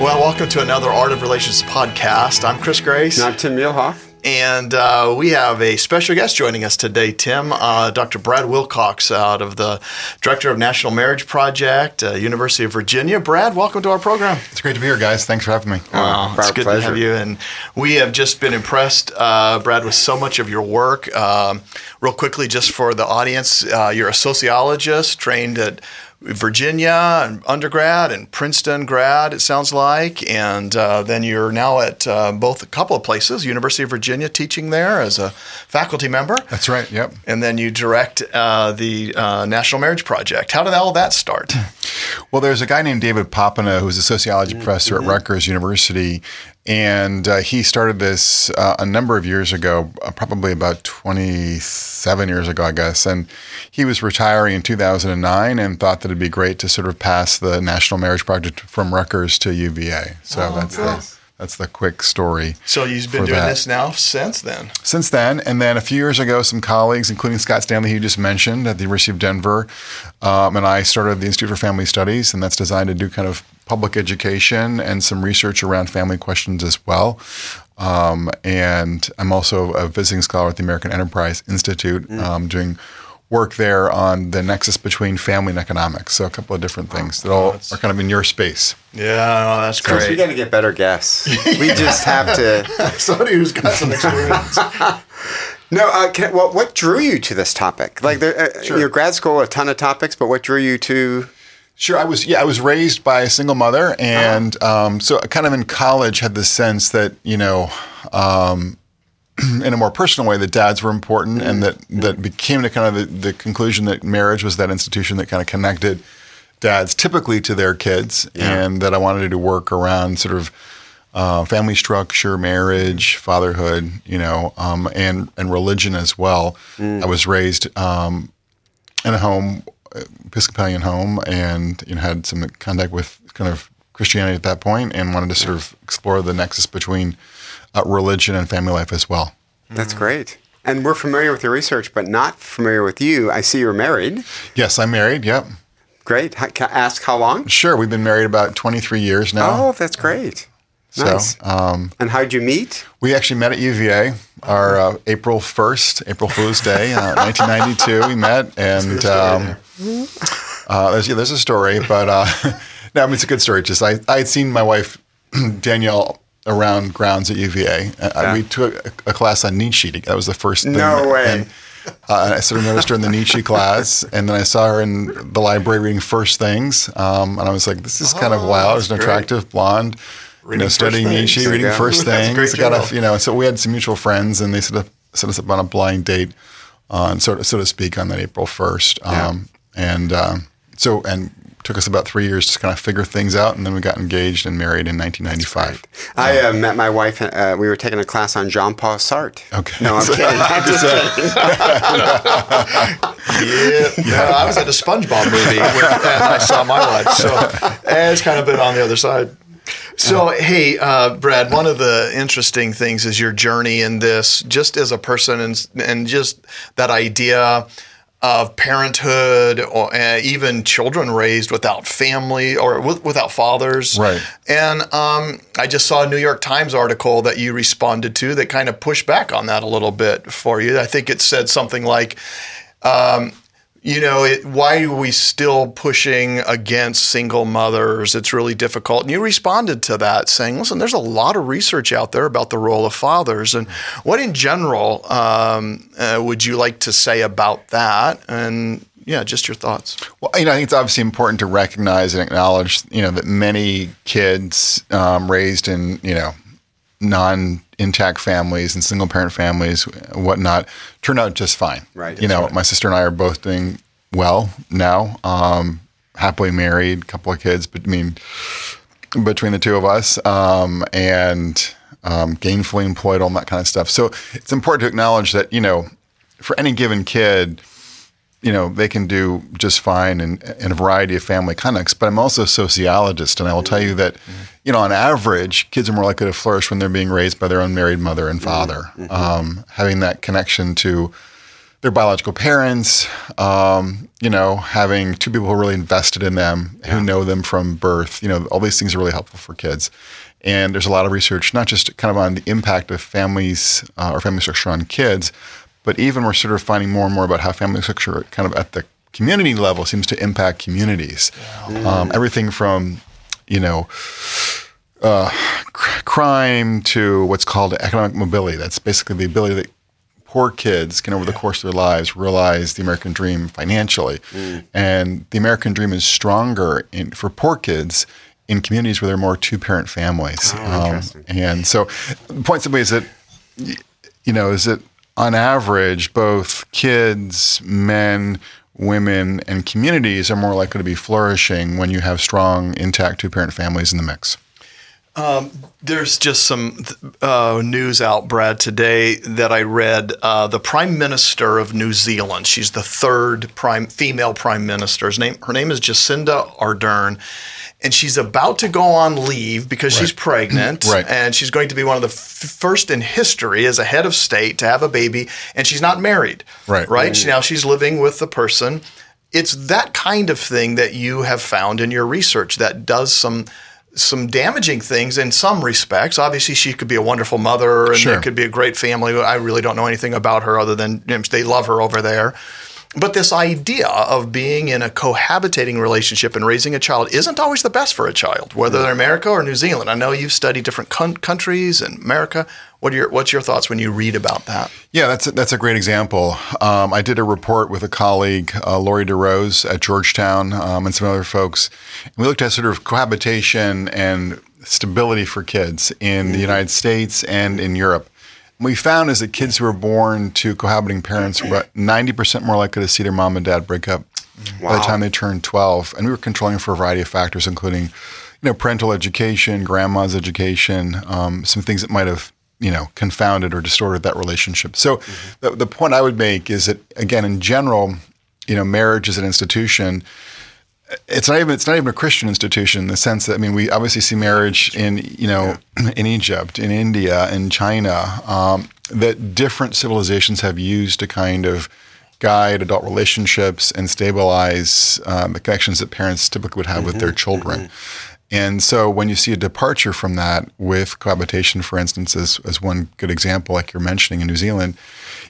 Well, welcome to another Art of Relations podcast. I'm Chris Grace. And I'm Tim Muehlhoff. And uh, we have a special guest joining us today, Tim, uh, Dr. Brad Wilcox, out of the Director of National Marriage Project, uh, University of Virginia. Brad, welcome to our program. It's great to be here, guys. Thanks for having me. Oh, it's good pleasure. to have you. And we have just been impressed, uh, Brad, with so much of your work. Um, real quickly, just for the audience, uh, you're a sociologist trained at Virginia and undergrad and Princeton grad, it sounds like. And uh, then you're now at uh, both a couple of places, University of Virginia, teaching there as a faculty member. That's right, yep. And then you direct uh, the uh, National Marriage Project. How did all that start? Well, there's a guy named David Popenoe who's a sociology mm-hmm. professor at Rutgers University, and uh, he started this uh, a number of years ago, uh, probably about 27 years ago, I guess. And he was retiring in 2009 and thought that it'd be great to sort of pass the National Marriage Project from Rutgers to UVA. So oh, that's the that's the quick story. So you've been doing that. this now since then? Since then. And then a few years ago, some colleagues, including Scott Stanley, who you just mentioned at the University of Denver, um, and I started the Institute for Family Studies, and that's designed to do kind of public education and some research around family questions as well. Um, and I'm also a visiting scholar at the American Enterprise Institute, mm. um, doing work there on the nexus between family and economics. So a couple of different things that all are kind of in your space. Yeah, well, that's great. Chris, we got to get better guests. We just have to. Somebody who's got some experience. no, uh, can, well, what drew you to this topic? Like, there, uh, sure. your grad school, a ton of topics, but what drew you to? Sure, I was yeah, I was raised by a single mother, and oh. um, so kind of in college had the sense that you know um, in a more personal way that dads were important and that that became the kind of the, the, conclusion that marriage was that institution that kind of connected dads typically to their kids yeah. and that I wanted to work around sort of uh, family structure, marriage, fatherhood, you know, um, and and religion as well. Mm. I was raised um, in a home, Episcopalian home, and you know had some contact with kind of Christianity at that point, and wanted to sort of explore the nexus between uh, religion and family life as well. That's great. And we're familiar with your research, but not familiar with you. I see you're married. Yes, I'm married. Yep. Great. Can I ask how long? Sure. We've been married about 23 years now. Oh, that's great. Nice. Um, and how'd you meet? We actually met at UVA, our uh, April 1st, April Fool's Day, uh, 1992. We met, and um, uh, there's, yeah, there's a story, but uh, no, I mean, it's a good story. Just I, I had seen my wife, Danielle, around grounds at UVA. Uh, yeah. We took a, class on Nietzsche. That was the first thing. No way. And, uh, I sort of noticed her in the Nietzsche class, and then I saw her in the library reading First Things, um, and I was like, "This is oh, kind of oh, wild." There's an attractive blonde, reading you know, studying Nietzsche, reading yeah. First Things. Got a, you know, so we had some mutual friends, and they sort of set us up on a blind date, on sort of so to speak, on that April first. Um, yeah. And um, so, and took us about three years to kind of figure things out, and then we got engaged and married in 1995. I uh, met my wife. Uh, we were taking a class on Jean Paul Sartre. Okay. No, I'm kidding. I'm just kidding. yeah, no, I was at a SpongeBob movie when I saw my wife, so it's kind of been on the other side. So, hey, uh, Brad, one of the interesting things is your journey in this, just as a person, and, and just that idea of parenthood or uh, even children raised without family or w- without fathers. Right. And um, I just saw a New York Times article that you responded to that kind of pushed back on that a little bit for you. I think it said something like, um, you know, it, why are we still pushing against single mothers? It's really difficult. And you responded to that saying, listen, there's a lot of research out there about the role of fathers. And what in general um, uh, would you like to say about that? And yeah, just your thoughts. Well, you know, I think it's obviously important to recognize and acknowledge, you know, that many kids um, raised in, you know, non intact families and single parent families, whatnot, turn out just fine. Right. You know, right. my sister and I are both doing well now, um, happily married, couple of kids, but I mean, between the two of us, um, and um, gainfully employed, all that kind of stuff. So it's important to acknowledge that, you know, for any given kid, you know, they can do just fine in, in a variety of family contexts. But I'm also a sociologist, and I will tell you that, mm-hmm. you know, on average, kids are more likely to flourish when they're being raised by their own married mother and father. Mm-hmm. Um, having that connection to their biological parents, um, you know, having two people who are really invested in them, who know them from birth. You know, all these things are really helpful for kids. And there's a lot of research, not just kind of on the impact of families uh, or family structure on kids, but even we're sort of finding more and more about how family structure, kind of at the community level, seems to impact communities. Um, everything from, you know, uh, cr- crime to what's called economic mobility. That's basically the ability that poor kids can, over the course of their lives, realize the American dream financially. And the American dream is stronger in, for poor kids in communities where there are more two-parent families. Oh, interesting. and so, the point simply is that, you know, is that on average, both kids, men, women, and communities are more likely to be flourishing when you have strong, intact two-parent families in the mix. There's just some uh, news out, Brad, today that I read. Uh, the Prime Minister of New Zealand. She's the third prime female prime minister. Her name, her name is Jacinda Ardern, and she's about to go on leave because she's pregnant, Right. and she's going to be one of the f- first in history as a head of state to have a baby, and she's not married. Right. Right. She, now she's living with the person. It's that kind of thing that you have found in your research that does some some damaging things in some respects. Obviously, she could be a wonderful mother, and Sure. it could be a great family. I really don't know anything about her other than you know, they love her over there. But this idea of being in a cohabitating relationship and raising a child isn't always the best for a child, whether they're in America or New Zealand. I know you've studied different con- countries and America. What are your What's your thoughts when you read about that? Yeah, that's a, that's a great example. Um, I did a report with a colleague, uh, Laurie DeRose at Georgetown, um, and some other folks. And we looked at sort of cohabitation and stability for kids in the United States and in Europe. We found is that kids who were born to cohabiting parents were 90% more likely to see their mom and dad break up by the time they turned 12. And we were controlling for a variety of factors, including, you know, parental education, grandma's education, um, some things that might have, you know, confounded or distorted that relationship. So the, the point I would make is that, again, in general, you know, marriage is an institution. It's not even it's not even a Christian institution in the sense that I mean we obviously see marriage in you know in Egypt, in India, in China um, that different civilizations have used to kind of guide adult relationships and stabilize um, the connections that parents typically would have with their children. And so when you see a departure from that with cohabitation, for instance, as, as one good example, like you're mentioning in New Zealand,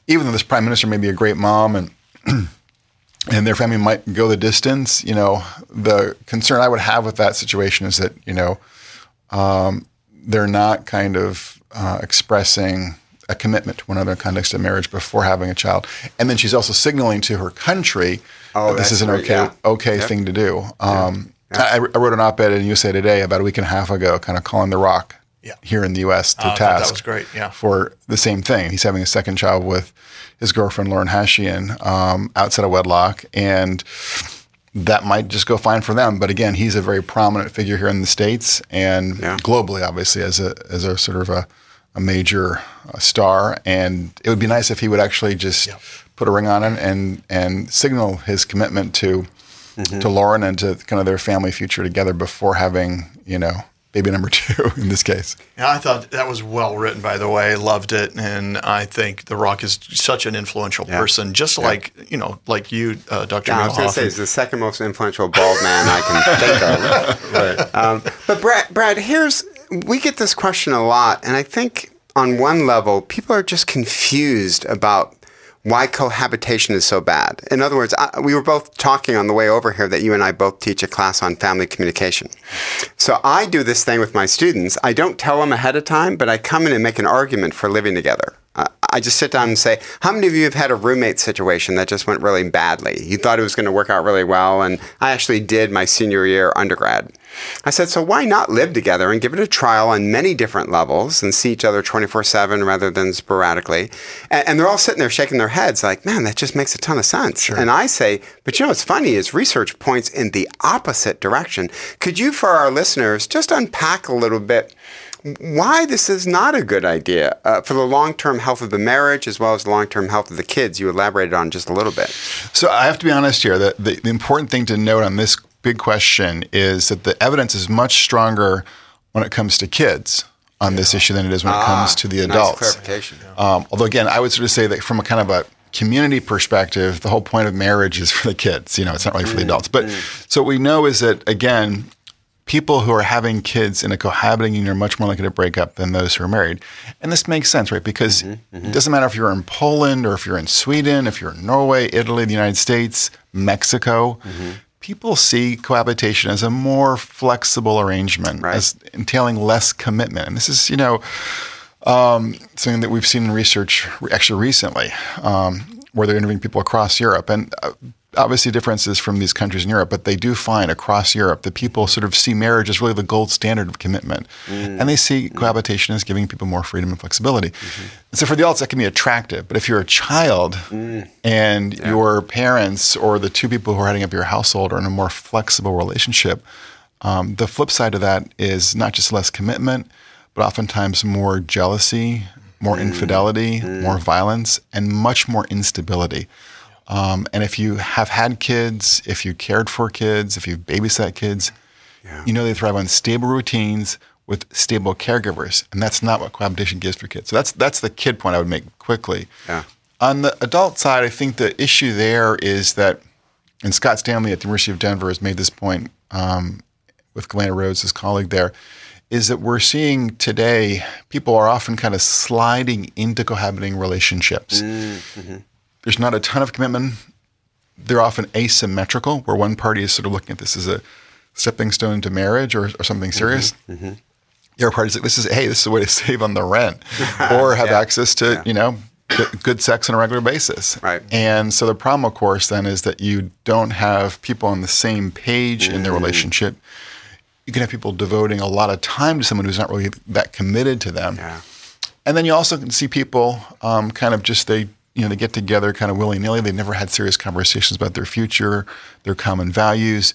even though this prime minister may be a great mom and and their family might go the distance, you know, the concern I would have with that situation is that, you know, um, they're not kind of uh, expressing a commitment to one another in context of marriage before having a child. And then she's also signaling to her country Oh, that this is an okay yeah. okay Yep. thing to do. Um, I, I wrote an op-ed in USA Today about a week and a half ago, kind of calling The Rock Yeah. here in the U.S. to I thought that was great, yeah. For the same thing, he's having a second child with his girlfriend Lauren Hashian um, outside of wedlock, and that might just go fine for them. But again, he's a very prominent figure here in the states and Yeah. globally, obviously, as a as a sort of a, a major uh, star. And it would be nice if he would actually just put a ring on it and and signal his commitment to to Lauren and to kind of their family future together before having you know baby number two in this case. Yeah, I thought that was well written, by the way. Loved it, and I think The Rock is such an influential person, just like you know, like you, uh, Dr. Yeah, I was going to say Muehlhoff. he's the second most influential bald man I can think of. But, um, but Brad, Brad, here's we get this question a lot, and I think on one level, people are just confused about why cohabitation is so bad. In other words, I, we were both talking on the way over here that you and I both teach a class on family communication. So I do this thing with my students. I don't tell them ahead of time, but I come in and make an argument for living together. I- just sit down and say, How many of you have had a roommate situation that just went really badly? You thought it was going to work out really well, and I actually did my senior year undergrad. I said, So why not live together and give it a trial on many different levels and see each other 24 7 rather than sporadically? And, and they're all sitting there shaking their heads, like, Man, that just makes a ton of sense. And I say, But you know what's funny is research points in the opposite direction. Could you, for our listeners, just unpack a little bit? Why this is not a good idea uh, for the long-term health of the marriage as well as the long-term health of the kids. You elaborated on just a little bit. So I have to be honest here. that the, the important thing to note on this big question is that the evidence is much stronger when it comes to kids on this issue than it is when it comes to the Ah, nice adults. clarification. Um, although again, I would sort of say that from a kind of a community perspective, the whole point of marriage is for the kids. You know, it's not really for the adults. But so what we know is that again, people who are having kids in a cohabiting union are much more likely to break up than those who are married. And this makes sense, right? Because it doesn't matter if you're in Poland or if you're in Sweden, if you're in Norway, Italy, the United States, Mexico. People see cohabitation as a more flexible arrangement, Right. as entailing less commitment. And this is, you know, um, something that we've seen in research actually recently, um, where they're interviewing people across Europe. And uh, obviously differences from these countries in Europe, but they do find across Europe that people sort of see marriage as really the gold standard of commitment. Mm. And they see mm. cohabitation as giving people more freedom and flexibility. And so for the adults, that can be attractive. But if you're a child mm. and your parents or the two people who are heading up your household are in a more flexible relationship, um, the flip side of that is not just less commitment, but oftentimes more jealousy, more infidelity, more violence, and much more instability. Um, and if you have had kids, if you cared for kids, if you've babysat kids, you know they thrive on stable routines with stable caregivers, and that's not what cohabitation gives for kids. So that's that's the kid point I would make quickly. Yeah. On the adult side, I think the issue there is that, and Scott Stanley at the University of Denver has made this point um, with Galena Rhoades, his colleague there, is that we're seeing today people are often kind of sliding into cohabiting relationships. There's not a ton of commitment. They're often asymmetrical, where one party is sort of looking at this as a stepping stone to marriage or, or something mm-hmm. serious. Mm-hmm. The other party's like, this is, hey, this is a way to save on the rent or have Yeah. access to, you know, good, sex on a regular basis. Right. And so the problem, of course, then is that you don't have people on the same page in their mm-hmm. relationship. You can have people devoting a lot of time to someone who's not really that committed to them. Yeah. And then you also can see people um, kind of just they you know they get together kind of willy nilly. They've never had serious conversations about their future, their common values,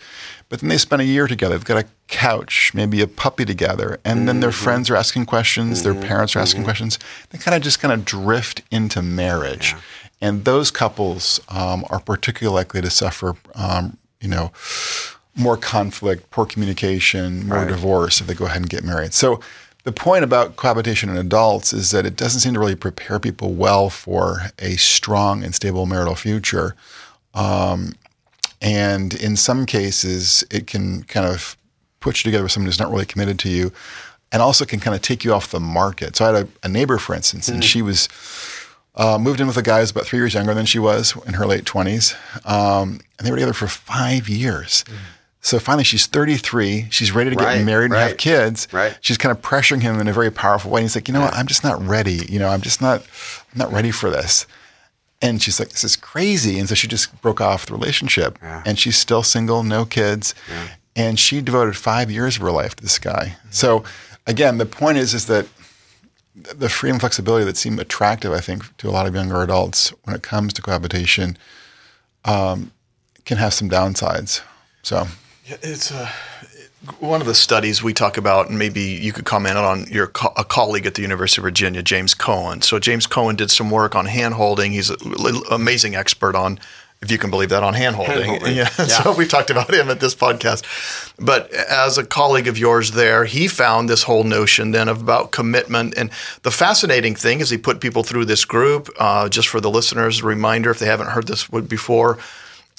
but then they spend a year together. They've got a couch, maybe a puppy together, and then their friends are asking questions, their parents are asking questions. They kind of just kind of drift into marriage, and those couples um, are particularly likely to suffer. Um, you know. More conflict, poor communication, more Right. divorce if they go ahead and get married. So, the point about cohabitation in adults is that it doesn't seem to really prepare people well for a strong and stable marital future. Um, and in some cases, it can kind of put you together with someone who's not really committed to you and also can kind of take you off the market. So I had a, a neighbor, for instance, and she was uh, moved in with a guy who's about three years younger than she was in her late 20s. Um, and they were together for five years. So finally, she's 33. She's ready to get Right, married and have kids. right. She's kind of pressuring him in a very powerful way. And he's like, you know what? I'm just not ready. You know, I'm just not, I'm not ready for this. And she's like, this is crazy. And so she just broke off the relationship. Yeah. And she's still single, no kids. And she devoted five years of her life to this guy. So again, the point is, is that the freedom and flexibility that seem attractive, I think, to a lot of younger adults when it comes to cohabitation um, can have some downsides. So, Yeah, It's uh, one of the studies we talk about, and maybe you could comment on your co- a colleague at the University of Virginia, James Coan. So James Coan did some work on hand holding. He's an amazing expert on, if you can believe that, on hand holding. Hand-holding. Yeah. So we talked about him at this podcast. But as a colleague of yours there, he found this whole notion then of about commitment. And the fascinating thing is he put people through this group. Uh, just for the listeners, a reminder if they haven't heard this before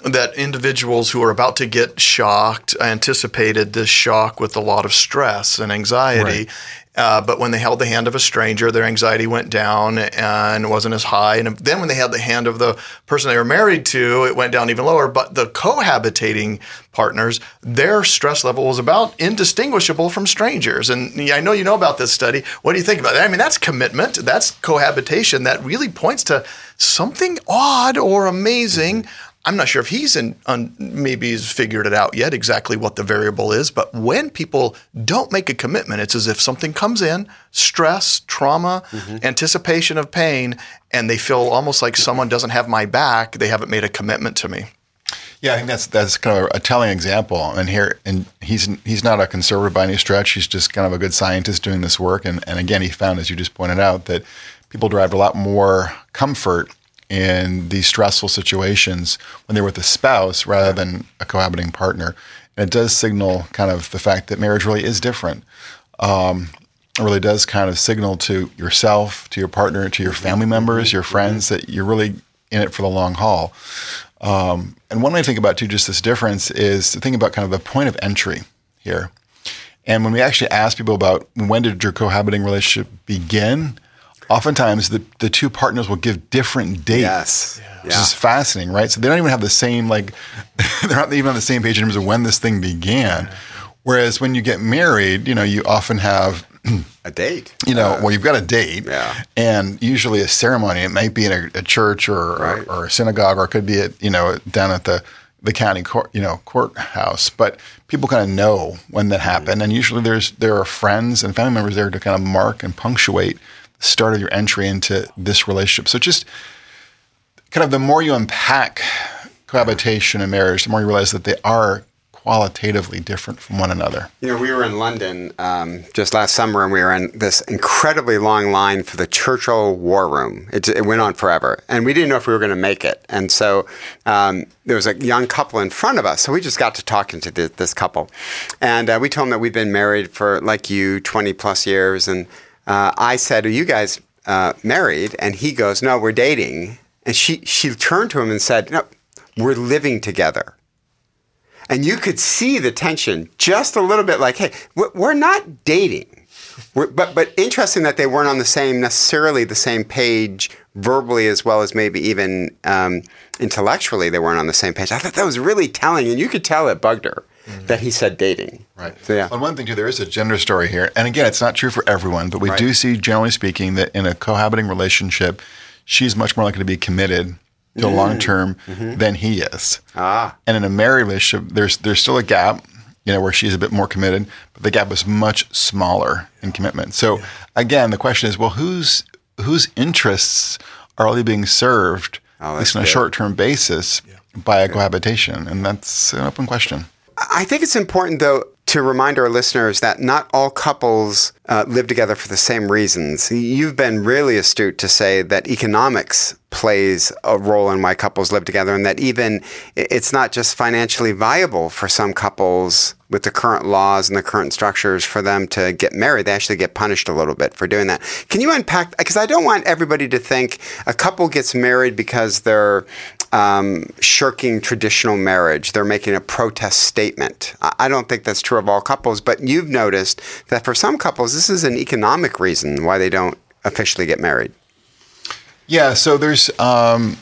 that individuals who are about to get shocked anticipated this shock with a lot of stress and anxiety. Uh, but when they held the hand of a stranger, their anxiety went down and wasn't as high. And then when they had the hand of the person they were married to, it went down even lower. But the cohabitating partners, their stress level was about indistinguishable from strangers. And I know you know about this study. What do you think about that? I mean, that's commitment, that's cohabitation. That really points to something odd or amazing. I'm not sure if he's in, un, maybe he's figured it out yet exactly what the variable is, but when people don't make a commitment, it's as if something comes in, stress, trauma, mm-hmm. anticipation of pain, and they feel almost like someone doesn't have my back. They haven't made a commitment to me. yeah, I think that's that's kind of a telling example. And here, and he's he's not a conservative by any stretch. He's just kind of a good scientist doing this work. And and again, he found, as you just pointed out, that people derived a lot more comfort in these stressful situations when they're with a spouse rather than a cohabiting partner. And it does signal kind of the fact that marriage really is different. Um, it really does kind of signal to yourself, to your partner, to your family members, your friends that you're really in it for the long haul. Um, and one way to think about too, just this difference is to think about kind of the point of entry here. And when we actually ask people about when did your cohabiting relationship begin, oftentimes the, the two partners will give different dates. Yes. Which is fascinating, right? So they don't even have the same like they're not even on the same page in terms of when this thing began. Whereas when you get married, you know, you often have A date. you know, well, you've got a date, yeah. and usually a ceremony. It might be in a, a church or, Right. or or a synagogue, or it could be at you know down at the the county court, you know, courthouse. But people kind of know when that mm-hmm. happened, and usually there's there are friends and family members there to kind of mark and punctuate the start of your entry into this relationship. So just kind of the more you unpack cohabitation and marriage, the more you realize that they are qualitatively different from one another. You know, we were in London um, just last summer, and we were in this incredibly long line for the Churchill War Room. It, it went on forever, and we didn't know if we were going to make it. And so um, there was a young couple in front of us, so we just got to talking to th- this couple, and uh, we told them that we'd been married for like you, twenty plus years, and uh, I said, "Are you guys uh, married?" And he goes, "No, we're dating." And she she turned to him and said, "No, we're living together." and you could see the tension just a little bit like hey we're- not dating we're, but but interesting that they weren't on the same necessarily the same page verbally as well as maybe even um, intellectually they weren't on the same page i thought that was really telling and you could tell it bugged her Mm-hmm. that he said dating Right. so yeah On one thing too, there is a gender story here, and again, it's not true for everyone, but we Right. do see, generally speaking, that in a cohabiting relationship, she's much more likely to be committed to long term than he is. ah And in a married relationship, there's there's still a gap, you know, where she's a bit more committed, but the gap is much smaller in commitment. So again, the question is, well, whose whose interests are really being served, Oh, at least on a short term basis, by a cohabitation? And that's an open question. I think it's important, though, to remind our listeners that not all couples uh, live together for the same reasons. You've been really astute to say that economics plays a role in why couples live together, and that even it's not just financially viable for some couples with the current laws and the current structures for them to get married. They actually get punished a little bit for doing that. Can you unpack? Because I don't want everybody to think a couple gets married because they're um, shirking traditional marriage. They're making a protest statement. I don't think that's true of all couples, but you've noticed that for some couples, this is an economic reason why they don't officially get married. Yeah, so there's um,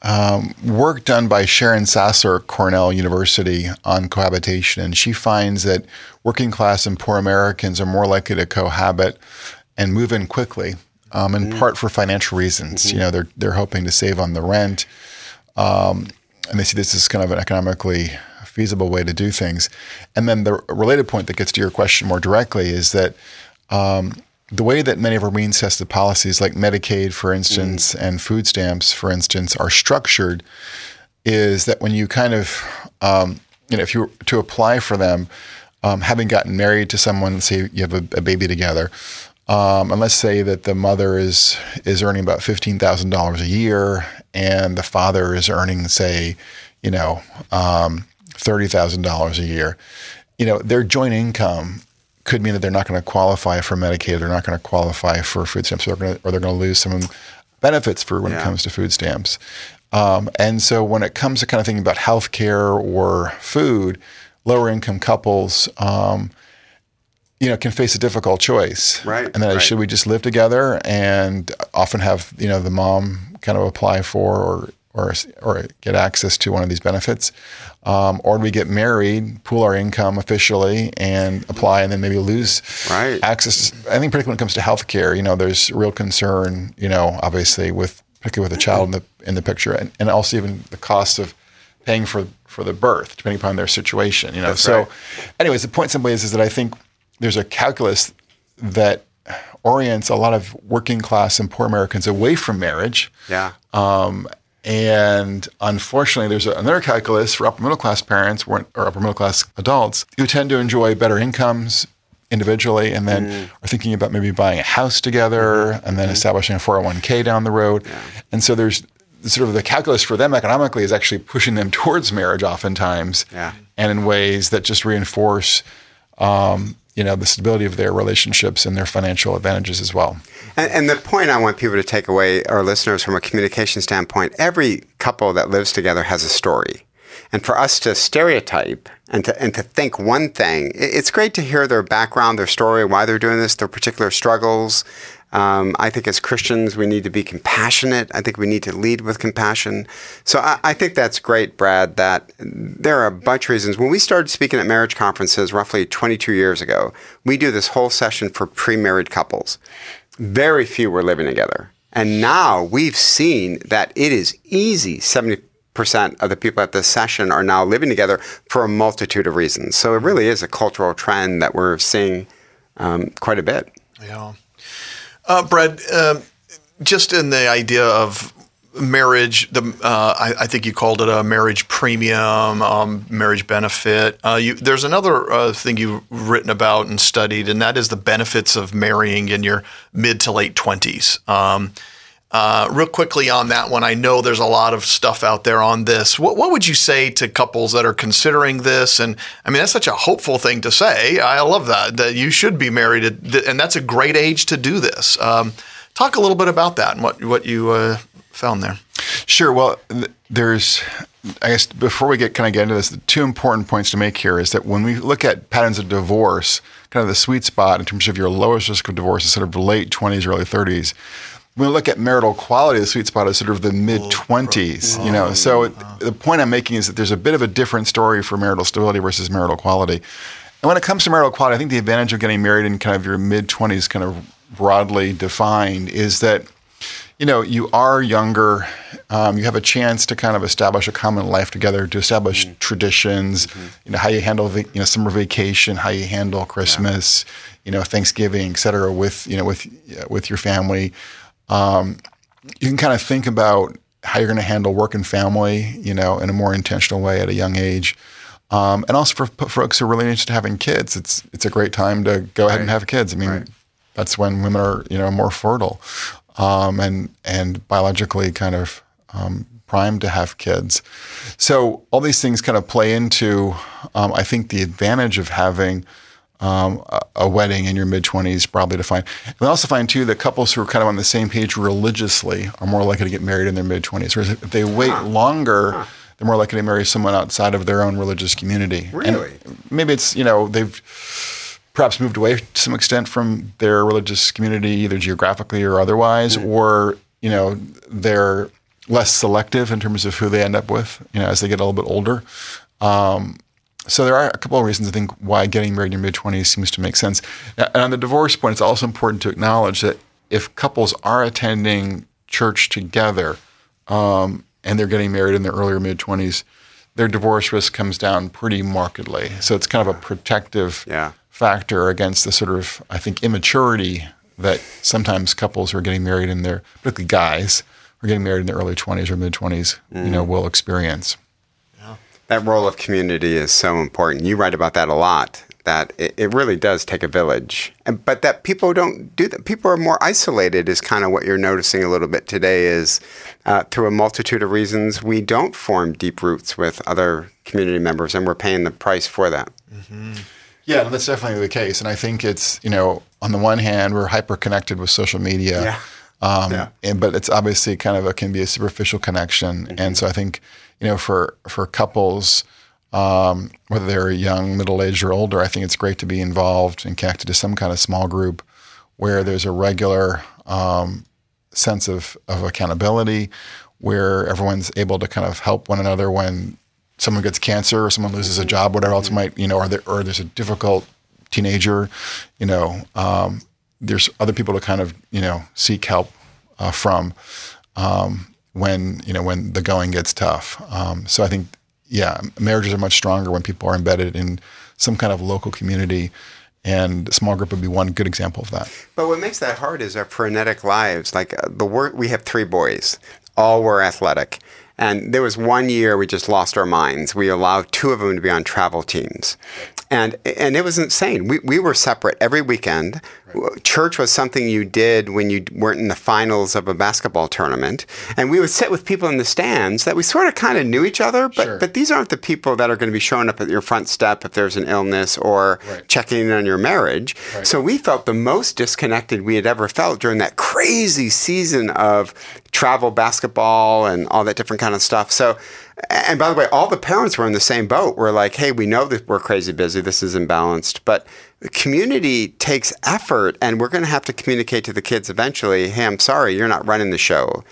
um, work done by Sharon Sassler at Cornell University on cohabitation, and she finds that working class and poor Americans are more likely to cohabit and move in quickly, um, in part for financial reasons. You know, they're they're hoping to save on the rent, um, and they see this as kind of an economically feasible way to do things. And then the related point that gets to your question more directly is that um, the way that many of our means tested policies, like Medicaid, for instance, and food stamps, for instance, are structured, is that when you kind of, um, you know, if you were to apply for them, um, having gotten married to someone, say you have a, a baby together, um, and let's say that the mother is is earning about fifteen thousand dollars a year, and the father is earning, say, you know, um, thirty thousand dollars a year. You know, their joint income could mean that they're not going to qualify for Medicaid. They're not going to qualify for food stamps, or they're going to, or they're going to lose some benefits for when it comes to food stamps. Um, and so when it comes to kind of thinking about healthcare or food, lower income couples, um, you know, can face a difficult choice. Right, And then right. should we just live together and often have, you know, the mom kind of apply for or or, or get access to one of these benefits, um, or do we get married, pool our income officially, and apply, and then maybe lose Right. access? I think particularly when it comes to healthcare, you know, there's real concern, you know, obviously with particularly with a child in the in the picture, and, and also even the cost of paying for for the birth, depending upon their situation. You know, That's so right. anyways, the point simply is, is that I think there's a calculus that orients a lot of working class and poor Americans away from marriage. Yeah. Um, and unfortunately, there's another calculus for upper middle class parents or upper middle class adults who tend to enjoy better incomes individually and then are thinking about maybe buying a house together and then establishing a 401k down the road. Yeah. And so there's sort of the calculus for them economically is actually pushing them towards marriage oftentimes Yeah. and in ways that just reinforce um, you know the stability of their relationships and their financial advantages as well. And, and, the point I want people to take away, our listeners, from a communication standpoint, every couple that lives together has a story. And for us to stereotype and to, and to think one thing, it's great to hear their background, their story, why they're doing this, their particular struggles. Um, I think as Christians, we need to be compassionate. I think we need to lead with compassion. So I, I, think that's great, Brad, that there are a bunch of reasons. When we started speaking at marriage conferences roughly 22 years ago, we do this whole session for pre married couples. Very few were living together. And now we've seen that it is easy, 70 percent of the people at this session are now living together for a multitude of reasons. So it really is a cultural trend that we're seeing um, quite a bit. Yeah, uh, Brad, uh, just in the idea of marriage, the uh, I, I, think you called it a marriage premium, um, marriage benefit. Uh, you, there's another uh, thing you've written about and studied, and that is the benefits of marrying in your mid to late twenties. Um, uh, real quickly on that one, I know there's a lot of stuff out there on this. What, what would you say to couples that are considering this? And I mean, that's such a hopeful thing to say. I love that, that you should be married, and that's a great age to do this. Um, talk a little bit about that and what, what you uh, found there. Sure. Well, there's, I guess, before we get kind of get into this, the two important points to make here is that when we look at patterns of divorce, kind of the sweet spot in terms of your lowest risk of divorce is sort of late 20s, early 30s when we look at marital quality, the sweet spot is sort of the mid 20s, you know. So it, the point I'm making is that there's a bit of a different story for marital stability versus marital quality. And when it comes to marital quality, I think the advantage of getting married in kind of your mid 20s, kind of broadly defined, is that you know you are younger. Um, you have a chance to kind of establish a common life together, to establish mm-hmm. traditions. Mm-hmm. You know how you handle the, you know summer vacation, how you handle Christmas, yeah. you know Thanksgiving, et cetera, with you know with with your family um, you can kind of think about how you're going to handle work and family, you know, in a more intentional way at a young age. Um, and also for, for, folks who are really interested in having kids, it's it's a great time to go right. ahead and have kids. I mean, right. that's when women are you know more fertile, um, and and biologically kind of um, primed to have kids. So all these things kind of play into, um, I think, the advantage of having um, a, a, wedding in your mid 20s, probably to find. We also find, too, that couples who are kind of on the same page religiously are more likely to get married in their mid 20s. Whereas if they wait huh. longer, huh. they're more likely to marry someone outside of their own religious community. Really? And maybe it's, you know, they've perhaps moved away to some extent from their religious community, either geographically or otherwise, mm-hmm. or, you know, they're less selective in terms of who they end up with, you know, as they get a little bit older. Um, so there are a couple of reasons I think why getting married in your mid twenties seems to make sense. And on the divorce point, it's also important to acknowledge that if couples are attending church together um, and they're getting married in their earlier mid twenties, their divorce risk comes down pretty markedly. So it's kind of a protective yeah. factor against the sort of I think immaturity that sometimes couples who are getting married in their particularly guys who are getting married in their early twenties or mid 20s mm. you know, mm. will experience that role of community is so important. You write about that a lot. That it, it really does take a village, and, but that people don't do that. People are more isolated. Is kind of what you're noticing a little bit today. Is uh, through a multitude of reasons we don't form deep roots with other community members, and we're paying the price for that. Mm-hmm. Yeah, that's definitely the case. And I think it's you know on the one hand we're hyper connected with social media. Yeah. Um, yeah. And, but it's obviously kind of a can be a superficial connection, mm-hmm. and so I think you know, for for couples, um, whether they're young, middle aged, or older, I think it's great to be involved and connected to some kind of small group where there's a regular um, sense of of accountability, where everyone's able to kind of help one another when someone gets cancer or someone loses a job, whatever else might you know, or there, or there's a difficult teenager, you know, um, there's other people to kind of you know seek help uh, from. Um, when you know when the going gets tough. Um, so I think yeah, marriages are much stronger when people are embedded in some kind of local community. And small group would be one good example of that. But what makes that hard is our frenetic lives. Like uh, the work, we have three boys, all were athletic. And there was one year we just lost our minds. We allowed two of them to be on travel teams. And, and it was insane. We, we were separate every weekend. Right. Church was something you did when you weren't in the finals of a basketball tournament, and we would sit with people in the stands that we sort of kind of knew each other, but sure. but these aren't the people that are going to be showing up at your front step if there's an illness or right. checking in on your marriage. Right. So we felt the most disconnected we had ever felt during that crazy season of travel basketball and all that different kind of stuff. So and by the way, all the parents were in the same boat. We're like, hey, we know that we're crazy busy. This is imbalanced. But community takes effort, and we're going to have to communicate to the kids eventually hey, I'm sorry, you're not running the show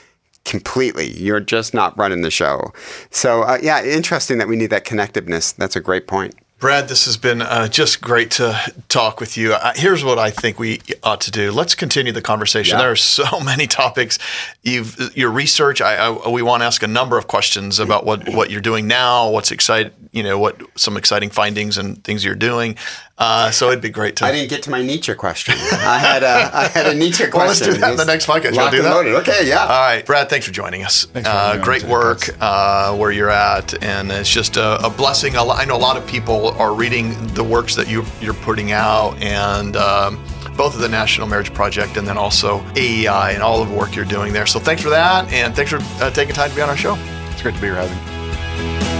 completely. You're just not running the show. So, uh, yeah, interesting that we need that connectiveness. That's a great point. Brad, this has been uh, just great to talk with you. Uh, here's what I think we ought to do. Let's continue the conversation. Yeah. There are so many topics. You've your research. I, I, we want to ask a number of questions about what, what you're doing now. What's exciting? You know, what some exciting findings and things you're doing. Uh, so it'd be great to. I didn't get to my Nietzsche question. I had a I had a Nietzsche question. well, let's do that in the next podcast. You'll do that. Loaded. Okay, yeah. All right, Brad. Thanks for joining us. For uh, great work uh, where you're at, and it's just a, a, blessing. I know a lot of people are reading the works that you you're putting out, and. Um, both of the National Marriage Project and then also AEI and all of the work you're doing there. So thanks for that, and thanks for uh, taking time to be on our show. It's great to be here, Having.